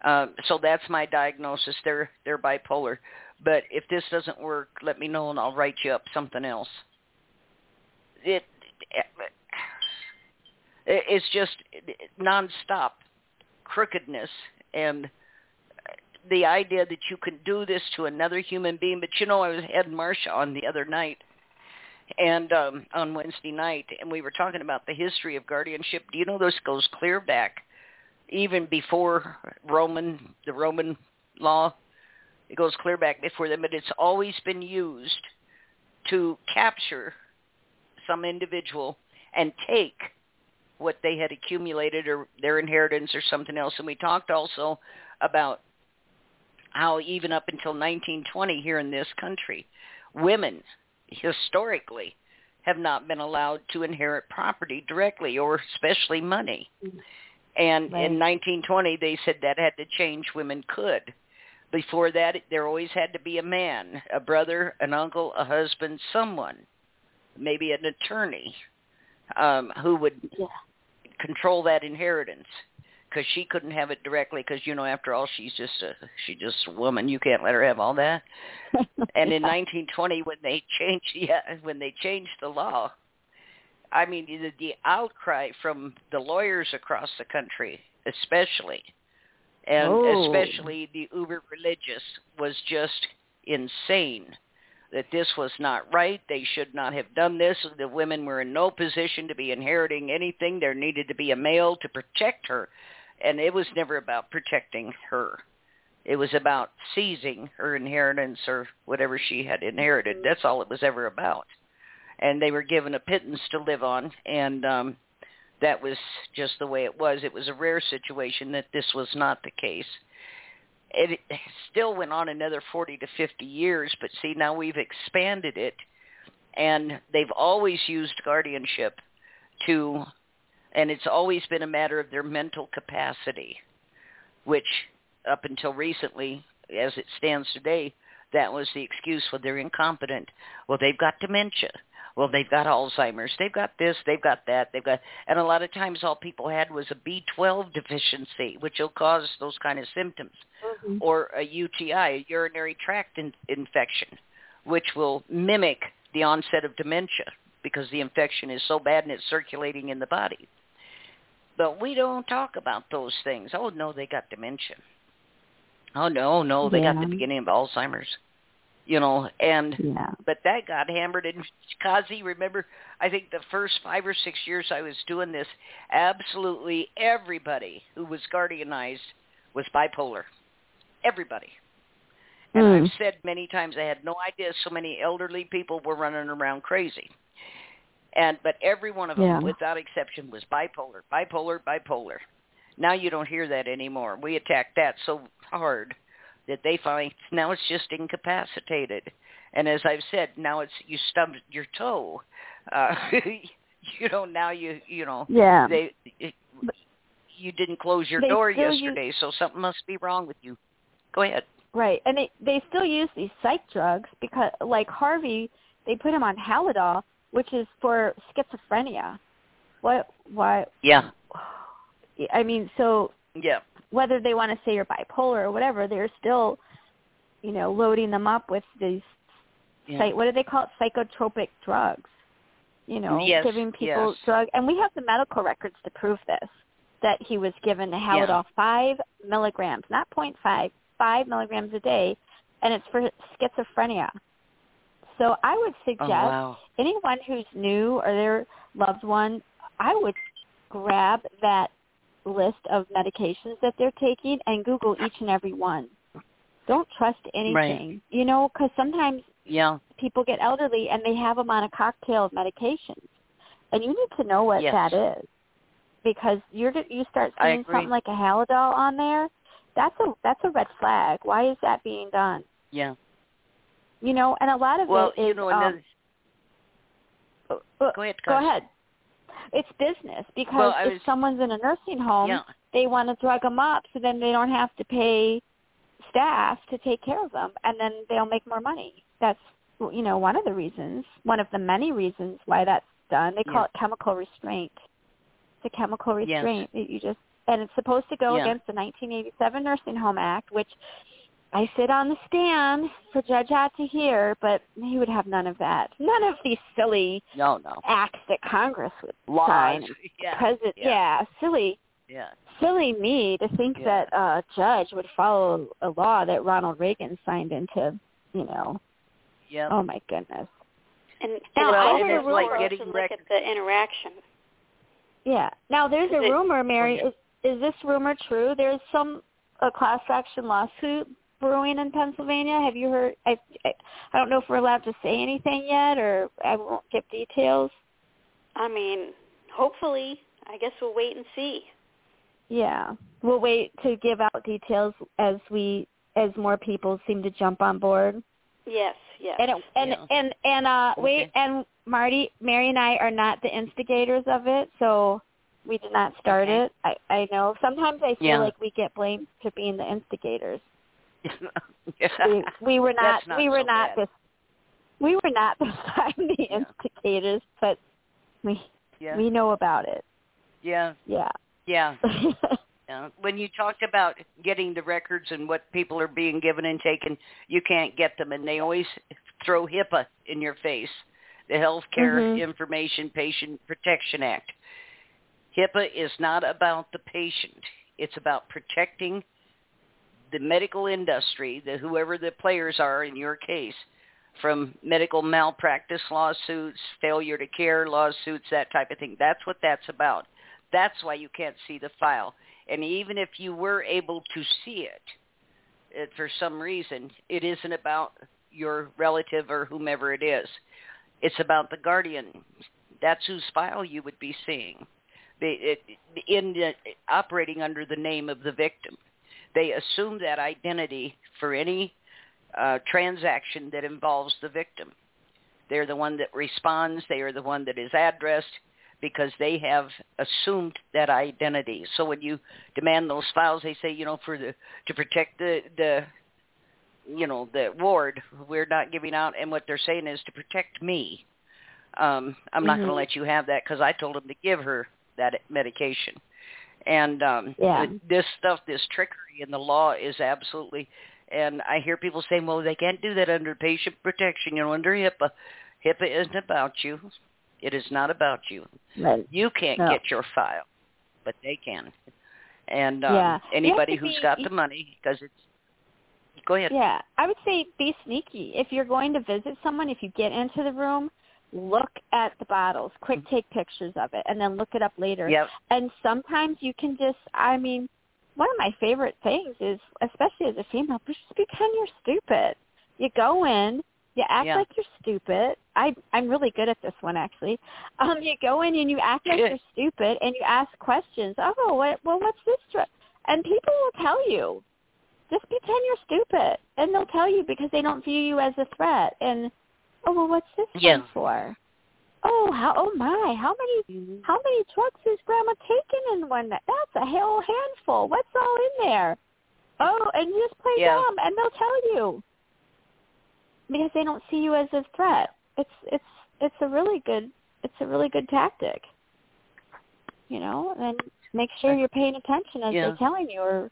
Um, so that's my diagnosis. They're they're bipolar. But if this doesn't work, let me know and I'll write you up something else. It, it it's just nonstop crookedness and the idea that you can do this to another human being. But you know, I was had Marsha on the other night, and um, on Wednesday night, and we were talking about the history of guardianship. Do you know this goes clear back, even before Roman the Roman law? It goes clear back before them, but it's always been used to capture some individual and take what they had accumulated or their inheritance or something else. And we talked also about how even up until 1920 here in this country, women historically have not been allowed to inherit property directly or especially money. Mm-hmm. And
Right.
in 1920 they said that had to change women could. Before that there always had to be a man, a brother, an uncle, a husband, someone, maybe an attorney um who would
Yeah.
control that inheritance because she couldn't have it directly because you know after all she's just a she's just a woman you can't let her have all that and in 1920 when they changed yeah when they changed the law i mean the, the outcry from the lawyers across the country especially and
Oh.
especially the uber religious was just insane that this was not right they should not have done this the women were in no position to be inheriting anything there needed to be a male to protect her and it was never about protecting her it was about seizing her inheritance or whatever she had inherited. That's all it was ever about. And they were given a pittance to live on, and um, that was just the way it was. It was a rare situation that this was not the case. It still went on another 40 to 50 years, but see, now we've expanded it, and they've always used guardianship to, and it's always been a matter of their mental capacity, which up until recently, as it stands today, that was the excuse well they're incompetent. Well, they've got dementia. Well, they've got Alzheimer's. They've got this. They've got that. They've got, and a lot of times all people had was a B12 deficiency, which will cause those kind of symptoms,
Mhm.
or a UTI, a urinary tract in, infection, which will mimic the onset of dementia because the infection is so bad and it's circulating in the body. But we don't talk about those things. Oh no, they got dementia. Oh no, no, they got the beginning of Alzheimer's. You know, and
Yeah.
but that got hammered in Kazi. Remember, I think the first five or six years I was doing this, absolutely everybody who was guardianized was bipolar. Everybody. And
Mm.
I've said many times I had no idea so many elderly people were running around crazy. And but every one of them,
Yeah.
without exception, was bipolar, bipolar, bipolar. Now you don't hear that anymore. We attack that so hard that they find now it's just incapacitated. And as I've said, now it's you stubbed your toe. Uh, you know, now you you know
Yeah.
they it, you didn't close your
They
door
still use-
yesterday, so something must be wrong with you. Go ahead.
Right, and they they still use these psych drugs because, like Harvey, they put him on Halidol, which is for schizophrenia. What? Why?
Yeah.
I mean, so
Yeah.
whether they want to say you're bipolar or whatever, they're still, you know, loading them up with these.
Yeah.
Psych, what do they call it? Psychotropic drugs. You know,
Yes,
giving people
yes.
drug, and we have the medical records to prove this. That he was given the Halidol five milligrams, not point five, five milligrams a day, and it's for schizophrenia. So I would
Oh
suggest
wow.
anyone who's new or their loved one, I would grab that list of medications that they're taking and Google each and every one. Don't trust anything, you know, because sometimes
Yeah.
people get elderly and they have them on a cocktail of medications, and you need to know what
Yes.
that is because you're you start seeing something like a Halidol on there. That's a that's a red flag. Why is that being done?
Yeah.
You know, and a lot of
Well,
it is
you know,
um,
another,
uh,
go ahead.
Go ahead. It's business because
Well,
if
was-
someone's in a nursing home,
Yeah.
they want to drug them up so then they don't have to pay staff to take care of them and then they'll make more money. That's you know one of the reasons, one of the many reasons why that's done. They call
Yeah.
it chemical restraint. It's a chemical
Yes.
restraint that you just and it's supposed to go
Yeah.
against the 1987 Nursing Home Act, which I sit on the stand for Judge Ott to hear, but he would have none of that. None of these silly
No, no.
acts that Congress would
Laws.
sign.
Yeah.
President,
yeah.
yeah, silly,
Yeah.
silly me to think
Yeah.
that a judge would follow a law that Ronald Reagan signed into. You know,
Yeah.
oh my goodness.
And, and
Now,
it's
I
also
heard a
important
rumor-
getting
to look
rec-
at the interaction.
Yeah. Now there's a
it-
rumor, Mary. Is is this rumor true? There's some a class action lawsuit brewing in Pennsylvania. Have you heard? I I, I don't know if we're allowed to say anything yet, or I won't give details.
I mean, hopefully, I guess we'll wait and see.
Yeah, we'll wait to give out details as we as more people seem to jump on board.
Yes, yes.
And it, and
Yeah.
and and uh
Okay.
wait and Marti, Mary and I are not the instigators of it, so we did not start
Okay.
it. I I know sometimes I feel
Yeah.
like we get blamed for being the instigators. We we were not,
not
we were
so
not
bad.
this we were not time the
Yeah.
instigators, but we
yeah.
we know about it.
yeah.
Yeah.
Yeah. Yeah. When you talked about getting the records and what people are being given and taken, you can't get them, and they always throw HIPAA in your face, the Healthcare
Mhm.
Information Patient Protection Act. HIPAA is not about the patient; it's about protecting the medical industry, the whoever the players are in your case, from medical malpractice lawsuits, failure to care lawsuits, that type of thing. That's what that's about. That's why you can't see the file. And even if you were able to see it, it for some reason, it isn't about your relative or whomever it is. It's about the guardian. That's whose file you would be seeing. They, it, in the, operating under the name of the victim. They assume that identity for any uh, transaction that involves the victim. They're the one that responds. They are the one that is addressed because they have assumed that identity. So when you demand those files, they say, you know, for the to protect the the you know the ward, we're not giving out. And what they're saying is to protect me. Um, I'm not going to let you have that because I told them to give her that medication. And um,
Yeah.
this stuff, this trickery in the law is absolutely. And I hear people saying, well, they can't do that under patient protection, you know, under HIPAA. HIPAA isn't about you. It is not about you.
Right.
You can't
No.
get your file, but they can. And um,
Yeah.
Anybody who's
be-
got the money, because it's. Go ahead.
Yeah, I would say be sneaky. If you're going to visit someone, if you get into the room, look at the bottles. Quick take pictures of it and then look it up later.
Yep.
And sometimes you can just I mean, one of my favorite things is especially as a female, just pretend you're stupid. You go in, you act
Yeah.
like you're stupid. I I'm really good at this one actually. Um you go in and you act like you're stupid and you ask questions. Oh, what well what's this drug? And people will tell you just pretend you're stupid and they'll tell you because they don't view you as a threat and oh well what's this
Yeah.
one for? Oh how oh my. How many how many trucks is grandma taking in one? That's a whole handful. What's all in there? Oh and you just play
Yeah.
dumb and they'll tell you. Because they don't see you as a threat. It's it's it's a really good it's a really good tactic. You know and make sure you're paying attention as
Yeah.
they're telling you or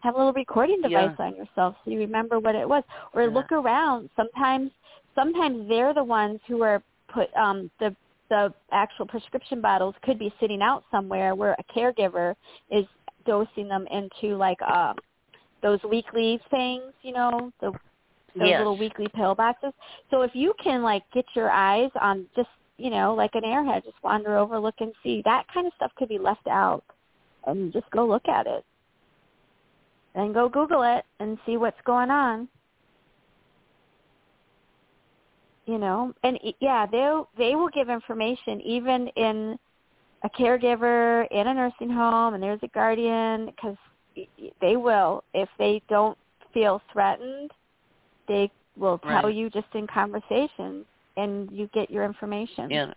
have a little recording device on yourself so you remember what it was. Or
Yeah.
look around. Sometimes sometimes they're the ones who are put um the the actual prescription bottles could be sitting out somewhere where a caregiver is dosing them into like uh those weekly things you know the those
Yes.
little weekly pill boxes. So if you can like get your eyes on just you know like an airhead just wander over look and see that kind of stuff could be left out and just go look at it. And go google it and see what's going on you know and yeah they they will give information even in a caregiver in a nursing home and there's a guardian because they will if they don't feel threatened they will tell
Right.
you just in conversation and you get your information
Yeah.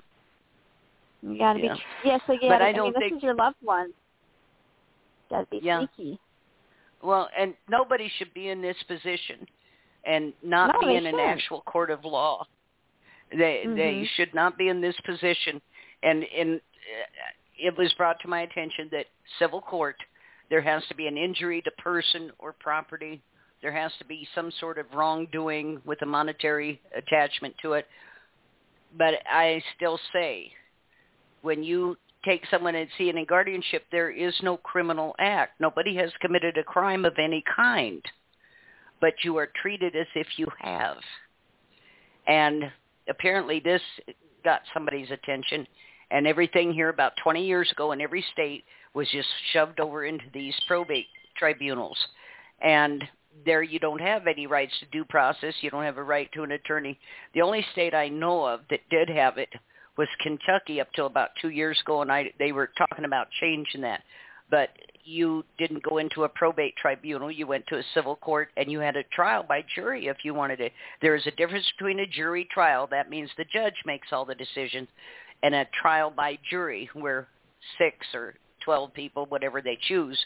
you got to
Yeah.
be yeah so yeah
But I
I,
don't
mean this is your loved one got to be
Yeah.
sneaky
Well, and nobody should be in this position and not
No,
be in an
shouldn't.
actual court of law. They they
Mhm.
should not be in this position. And in uh, it was brought to my attention that civil court there has to be an injury to person or property. There has to be some sort of wrongdoing with a monetary attachment to it. But I still say when you take someone and see it in guardianship, there is no criminal act. Nobody has committed a crime of any kind, but you are treated as if you have. And apparently this got somebody's attention, and everything here about 20 years ago in every state was just shoved over into these probate tribunals. And there you don't have any rights to due process. You don't have a right to an attorney. The only state I know of that did have it was Kentucky up till about two years ago, and I they were talking about changing that. But you didn't go into a probate tribunal. You went to a civil court, and you had a trial by jury if you wanted it. There is a difference between a jury trial. That means the judge makes all the decisions, and a trial by jury where six or 12 people, whatever they choose,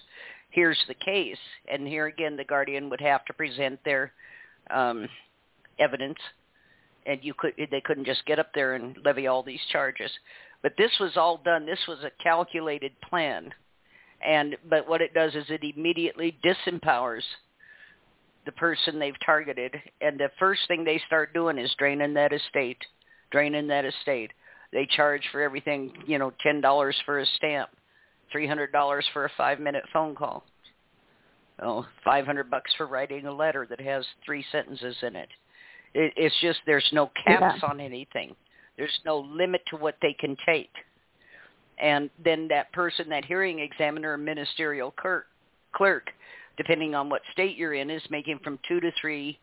here's the case. And here again, the guardian would have to present their um, evidence, and you could they couldn't just get up there and levy all these charges. But this was all done. This was a calculated plan, and but what it does is it immediately disempowers the person they've targeted, and the first thing they start doing is draining that estate, draining that estate. They charge for everything, you know, ten dollars for a stamp, three hundred dollars for a five minute phone call. Oh, five hundred bucks for writing a letter that has three sentences in it. it it's just there's no caps yeah. on anything. There's no limit to what they can take. And then that person, that hearing examiner or ministerial clerk, depending on what state you're in, is making from two to three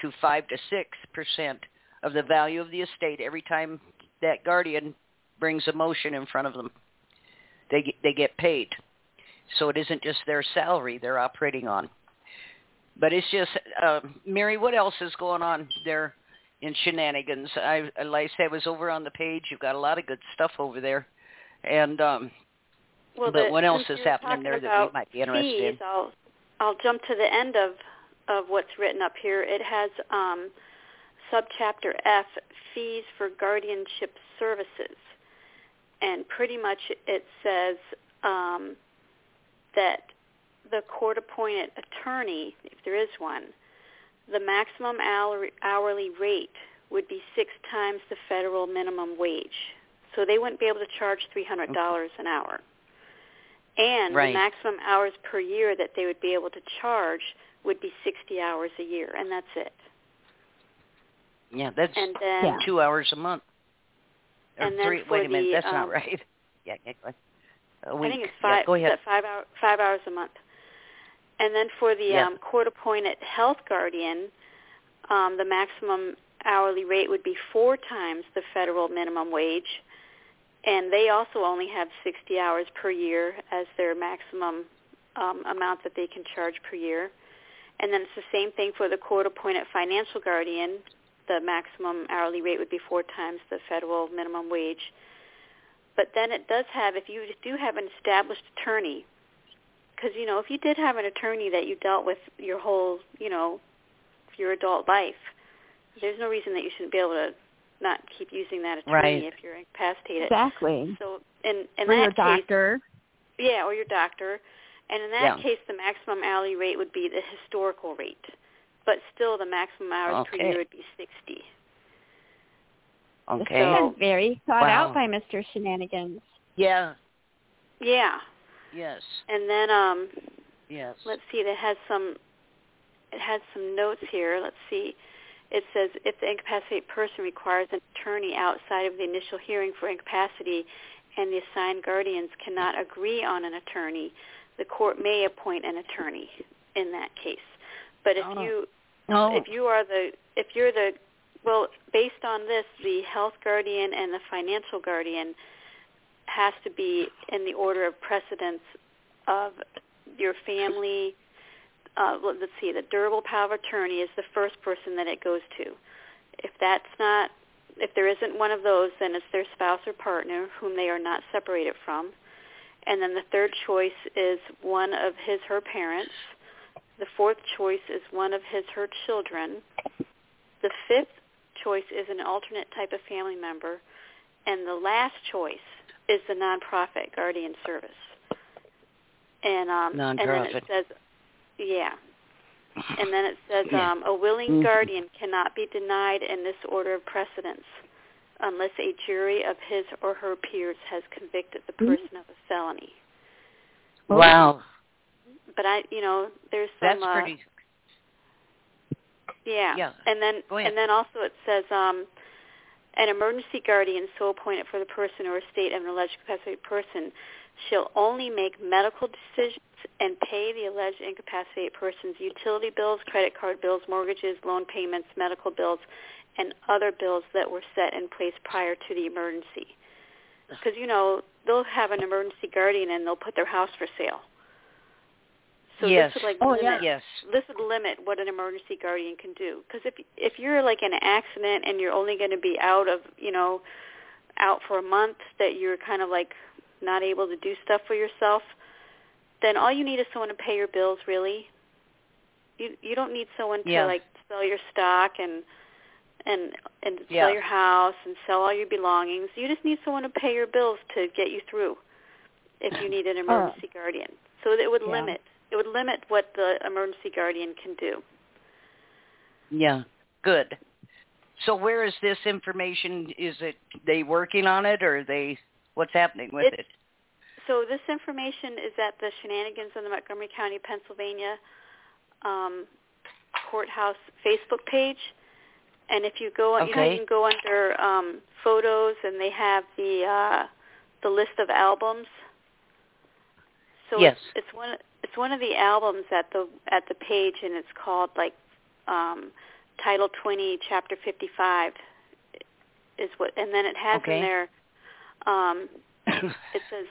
to five to six percent of the value of the estate every time that guardian brings a motion in front of them. They get, they get paid. So it isn't just their salary they're operating on. But it's just, uh, Mary, what else is going on there in shenanigans? I, like I said, was over on the page. You've got a lot of good stuff over there. And um,
well,
but
the,
what else is happening there that we might be interested
fees, in? I'll, I'll jump to the end of, of what's written up here. It has um, subchapter F, fees for guardianship services. And pretty much it says um, that the court-appointed attorney, if there is one, the maximum hourly rate would be six times the federal minimum wage. So they wouldn't be able to charge $300 an hour. And
right.
the maximum hours per year that they would be able to charge would be 60 hours a year, and that's it.
Yeah, that's
and then,
yeah.
two hours a month. Or
and then
three, wait a minute,
the,
that's
um,
not right. Yeah, yeah go ahead. A week.
I think it's five.
Yeah, go ahead.
Five hour, five hours a month. And then for the
Yeah.
um, court-appointed health guardian, um, the maximum hourly rate would be four times the federal minimum wage, and they also only have 60 hours per year as their maximum um, amount that they can charge per year. And then it's the same thing for the court-appointed financial guardian. The maximum hourly rate would be four times the federal minimum wage. But then it does have, if you do have an established attorney, because, you know, if you did have an attorney that you dealt with your whole, you know, your adult life, there's no reason that you shouldn't be able to not keep using that attorney
Right.
if you're incapacitated.
Exactly.
So in, in
or
that
your
case,
doctor.
yeah, or your doctor. And in that
Yeah.
case, the maximum hourly rate would be the historical rate. But still, the maximum hours per year would be 60.
This
Okay.
has been very thought
Wow.
out by Mr. Shenanigans.
Yeah.
Yeah.
Yes.
And then um,
Yes.
let's see, it has some it has some notes here. Let's see. It says if the incapacitated person requires an attorney outside of the initial hearing for incapacity and the assigned guardians cannot agree on an attorney, the court may appoint an attorney in that case. But if
Oh.
you
No.
if you are the if you're the well based on this the health guardian and the financial guardian has to be in the order of precedence of your family uh, let's see the durable power of attorney is the first person that it goes to if that's not if there isn't one of those then it's their spouse or partner whom they are not separated from and then the third choice is one of his her parents the fourth choice is one of his her children. The fifth choice is an alternate type of family member. And the last choice is the nonprofit guardian service. And um and then it says yeah. And then it says um, a willing
Mhm.
guardian cannot be denied in this order of precedence unless a jury of his or her peers has convicted the
Mhm.
person of a felony.
Wow.
But I, you know, there's
That's
some uh,
pretty.
Yeah.
Yeah.
And then and then also it says um an emergency guardian so appointed for the person or estate of an alleged incapacitated person She'll only make medical decisions and pay the alleged incapacitated person's utility bills, credit card bills, mortgages, loan payments, medical bills, and other bills that were set in place prior to the emergency. Because, you know, they'll have an emergency guardian and they'll put their house for sale. So
yes.
this would like
Oh,
limit,
yeah.
Yes.
this would limit what an emergency guardian can do. Because if if you're like in an accident and you're only going to be out of you know out for a month, that you're kind of like not able to do stuff for yourself, then all you need is someone to pay your bills. Really, you you don't need someone to
Yeah.
like sell your stock and and and
Yeah.
sell your house and sell all your belongings. You just need someone to pay your bills to get you through. If you need an uh. emergency guardian, so it would
Yeah.
limit it would limit what the emergency guardian can do.
Yeah. Good. So where is this information? Is it they working on it or are they what's happening with
It's-
it?
So this information is at the Shenanigans in the Montgomery County, Pennsylvania um, courthouse Facebook page. And if you go, you know, you can go under um, photos, and they have the uh, the list of albums. So
Yes.
it's, it's one it's one of the albums at the at the page, and it's called like um, Title 20, Chapter 55 is what, and then it has
Okay.
in there. Um, it says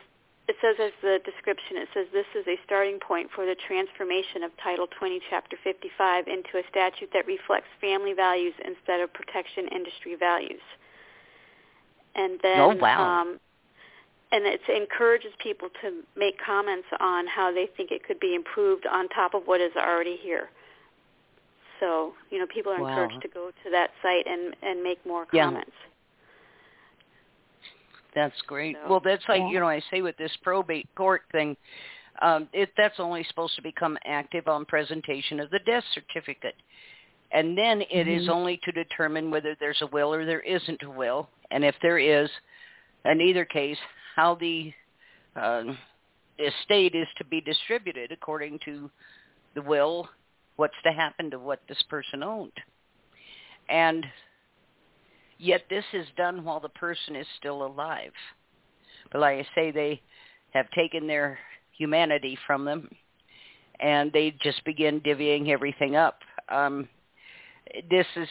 it says as the description it says this is a starting point for the transformation of title 20 chapter 55 into a statute that reflects family values instead of protection industry values and then
Oh, wow.
um and it encourages people to make comments on how they think it could be improved on top of what is already here so you know people are
Wow.
encouraged to go to that site and and make more
Yeah. That's great.
So-
well, that's like
Yeah.
you know I say with this probate court thing, um, it that's only supposed to become active on presentation of the death certificate, and then it is
Mhm.
only to determine whether there's a will or there isn't a will, and if there is, in either case, how the uh, estate is to be distributed according to the will, what's to happen to what this person owned, and Yet this is done while the person is still alive. But like I say, they have taken their humanity from them, and they just begin divvying everything up. Um, this is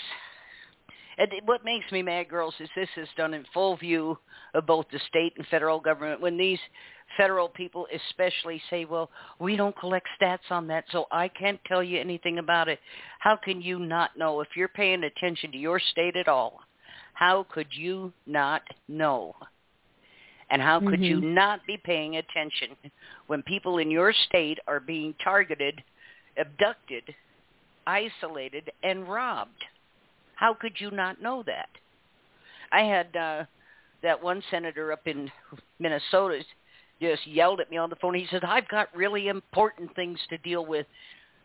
what makes me mad, girls, is this is done in full view of both the state and federal government. When these federal people especially say, well, we don't collect stats on that, so I can't tell you anything about it. How can you not know if you're paying attention to your state at all? How could you not know? And how could you not be paying attention when people in your state are being targeted, abducted, isolated, and robbed? How could you not know that? I had uh, that one senator up in Minnesota just yelled at me on the phone. He said, I've got really important things to deal with.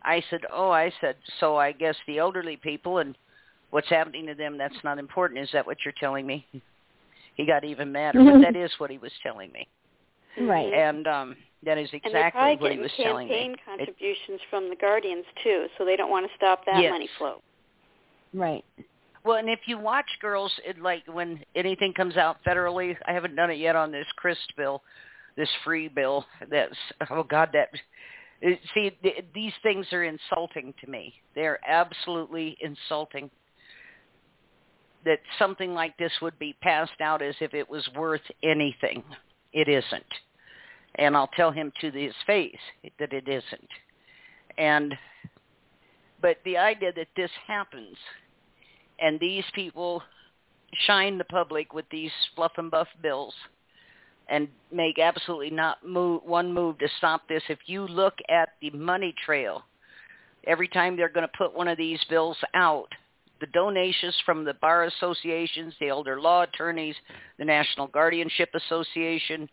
I said, oh, I said, so I guess the elderly people and what's happening to them, that's not important. Is that what you're telling me? He got even madder, but that is what he was telling me.
Right.
And um that is
they're
exactly
probably
what he
getting
was telling me
campaign
me. It-
contributions from the guardians too, so they don't want to stop that
Yes.
money flow.
Right.
Well, and if you watch girls, it like when anything comes out federally, I haven't done it yet on this Christ bill, this free bill. That's oh God, that see th- these things are insulting to me. They're absolutely insulting. That something like this would be passed out as if it was worth anything. It isn't, and I'll tell him to his face that it isn't. And but the idea that this happens and these people shine the public with these fluff and buff bills and make absolutely not move, one move to stop this. If you look at the money trail, every time they're going to put one of these bills out, the donations from the bar associations, the elder law attorneys, the National Guardianship Association,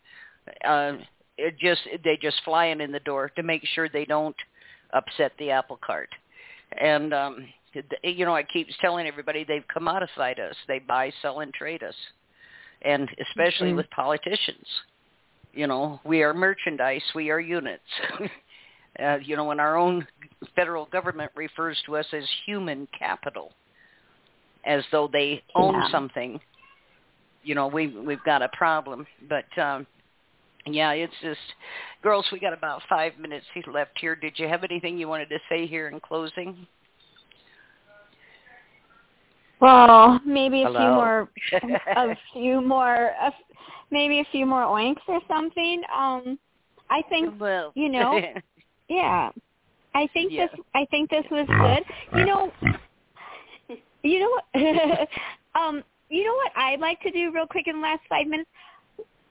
uh, it just they just flying in the door to make sure they don't upset the apple cart. And um, you know, I keep telling everybody they've commodified us. They buy, sell, and trade us, and especially
Mhm.
with politicians. You know, we are merchandise. We are units. uh, you know, when our own federal government refers to us as human capital, as though they own
Yeah.
something. You know, we we've got a problem. But um, yeah, it's just, girls, we got about five minutes left here. Did you have anything you wanted to say here in closing?
Well, maybe a
Hello?
few more, a few more, a, maybe a few more oinks or something. Um, I think,
well,
you know, yeah, I think
Yeah.
this, I think this was good. You know, you know what, um, you know what I'd like to do real quick in the last five minutes.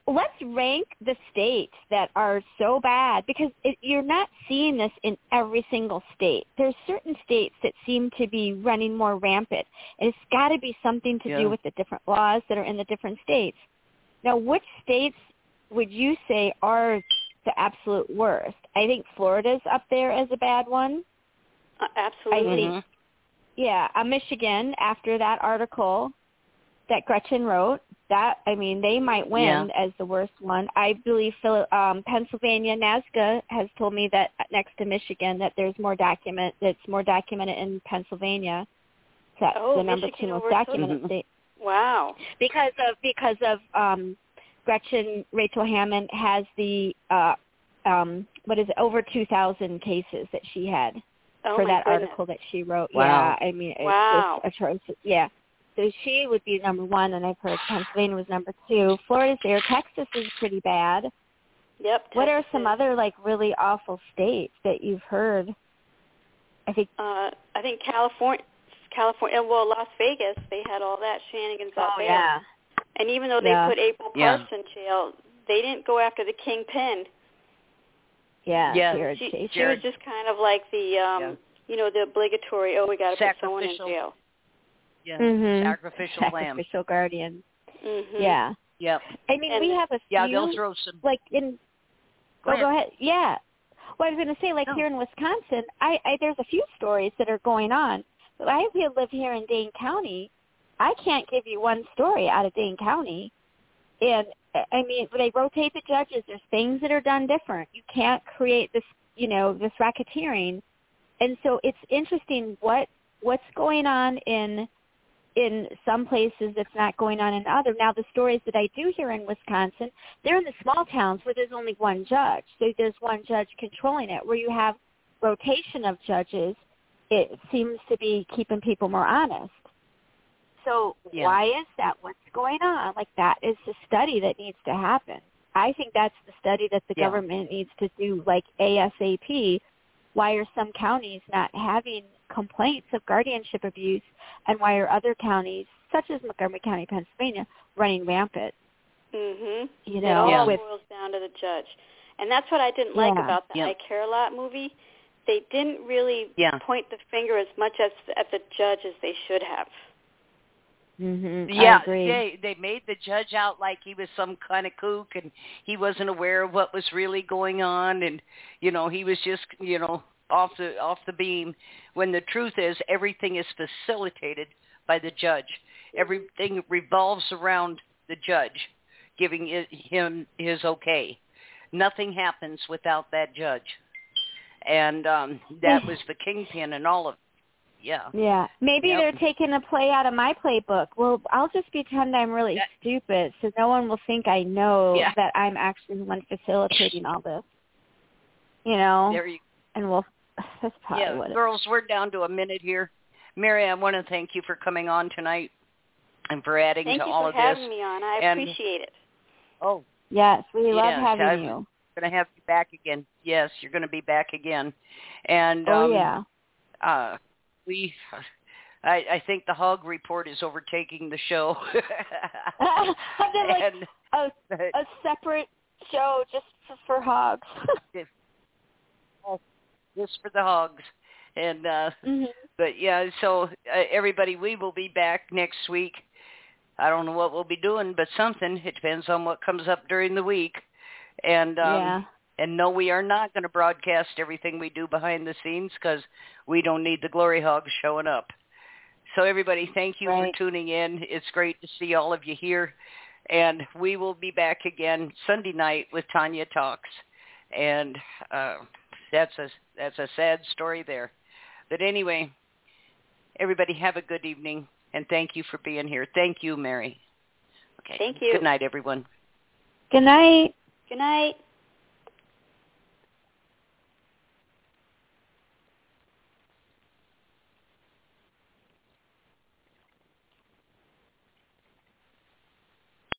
Let's rank the states that are so bad because it, you're not seeing this in every single state. There's certain states that seem to be running more rampant. And it's got to be something to
Yeah.
do with the different laws that are in the different states. Now, which states would you say are the absolute worst? I think Florida's up there as a bad one.
Uh, absolutely.
Mhm.
Yeah, uh, Michigan after that article that Gretchen wrote. That I mean, they might win as the worst one. I believe Phil, um, Pennsylvania NASGA has told me that next to Michigan that there's more document that's more documented in Pennsylvania. That's
Oh,
the number
Michigan
two most
over
documented
Philly.
state
Wow.
because of because of um Gretchen Rachel Hammond has the uh um what is it over 2000 cases that she had
Oh
for that
goodness.
article that she wrote.
Wow.
Yeah, I mean it's
Wow.
just atrocious. Yeah. So she would be number 1 and I've heard Pennsylvania was number 2. Florida's there. Texas is pretty bad.
Yep.
What are some other like really awful states that you've heard? I think
Uh, I think California, California. Well, Las Vegas, they had all that shenanigans out
Oh
there.
yeah.
And even though they
Yeah.
put April
Yeah.
In jail, they didn't go after the kingpin.
Yeah,
Yeah.
Jared
She,
Chase.
she was just kind of like the, um,
Yeah.
you know, the obligatory. Oh, we got to put someone in
Sacrificial.
jail.
Yeah.
Mhm.
Sacrificial lamb.
Sacrificial guardian.
Mm-hmm.
Yeah.
Yep.
I mean,
And-
we have a few
Yeah, they'll throw some.
like in
Go
oh,
ahead.
go ahead. Yeah. Well, I was going to say, like
No.
here in Wisconsin, I, I there's a few stories that are going on. But I live here in Dane County. I can't give you one story out of Dane County, and I- mean, they rotate the judges. There's things that are done different. You can't create this, you know, this racketeering, and so it's interesting what what's going on in in some places that's not going on in other. Now the stories that I do hear in Wisconsin, they're in the small towns where there's only one judge. So there's one judge controlling it. Where you have rotation of judges, it seems to be keeping people more honest. So
Yeah.
why is that? What's going on? Like that is the study that needs to happen. I think that's the study that the
Yeah.
government needs to do like ASAP. Why are some counties not having complaints of guardianship abuse and why are other counties, such as Montgomery County, Pennsylvania, running rampant?
Mm-hmm.
You know,
it
know,
all
Yeah.
with
boils down to the judge, and that's what I didn't like about the
Yep.
I Care a Lot movie. They didn't really
Yeah.
point the finger as much as at the judge as they should have.
Hmm
Yeah, they they made the judge out like he was some kind of kook and he wasn't aware of what was really going on and you know, he was just, you know, off the off the beam when the truth is everything is facilitated by the judge. Everything revolves around the judge giving i- him his okay. Nothing happens without that judge. And um that was the kingpin and all of it. Yeah.
Yeah. Maybe
Yep.
they're taking a play out of my playbook. Well, I'll just pretend I'm really
Yeah.
stupid so no one will think I know
Yeah.
that I'm actually the one facilitating all this. You know?
There you
and we'll that's probably
yeah,
what it
girls, we're down to a minute here. Mary, I want to thank you for coming on tonight and for adding
Thank
to
you
all
for
of
having
this.
me on. I
And-
appreciate it.
Oh,
Yes, we love
Yes,
having
I've-
you.
going to have you back again. Yes, you're going to be back again. And
Oh
um,
yeah.
uh, we, I, I think the Hog Report is overtaking the show.
Have like
and
a a separate show just for, for hogs.
just for the hogs. And uh,
hmm
but yeah, so uh, everybody, we will be back next week. I don't know what we'll be doing, but something. It depends on what comes up during the week. And um,
yeah.
And no, we are not going to broadcast everything we do behind the scenes because we don't need the glory hogs showing up. So everybody, thank you
Right.
for tuning in. It's great to see all of you here, and we will be back again Sunday night with Tanya Talks, and uh, that's a that's a sad story there. But anyway, everybody have a good evening, and thank you for being here. Thank you, Mary. Okay.
Thank you.
Good night, everyone.
Good night.
Good night.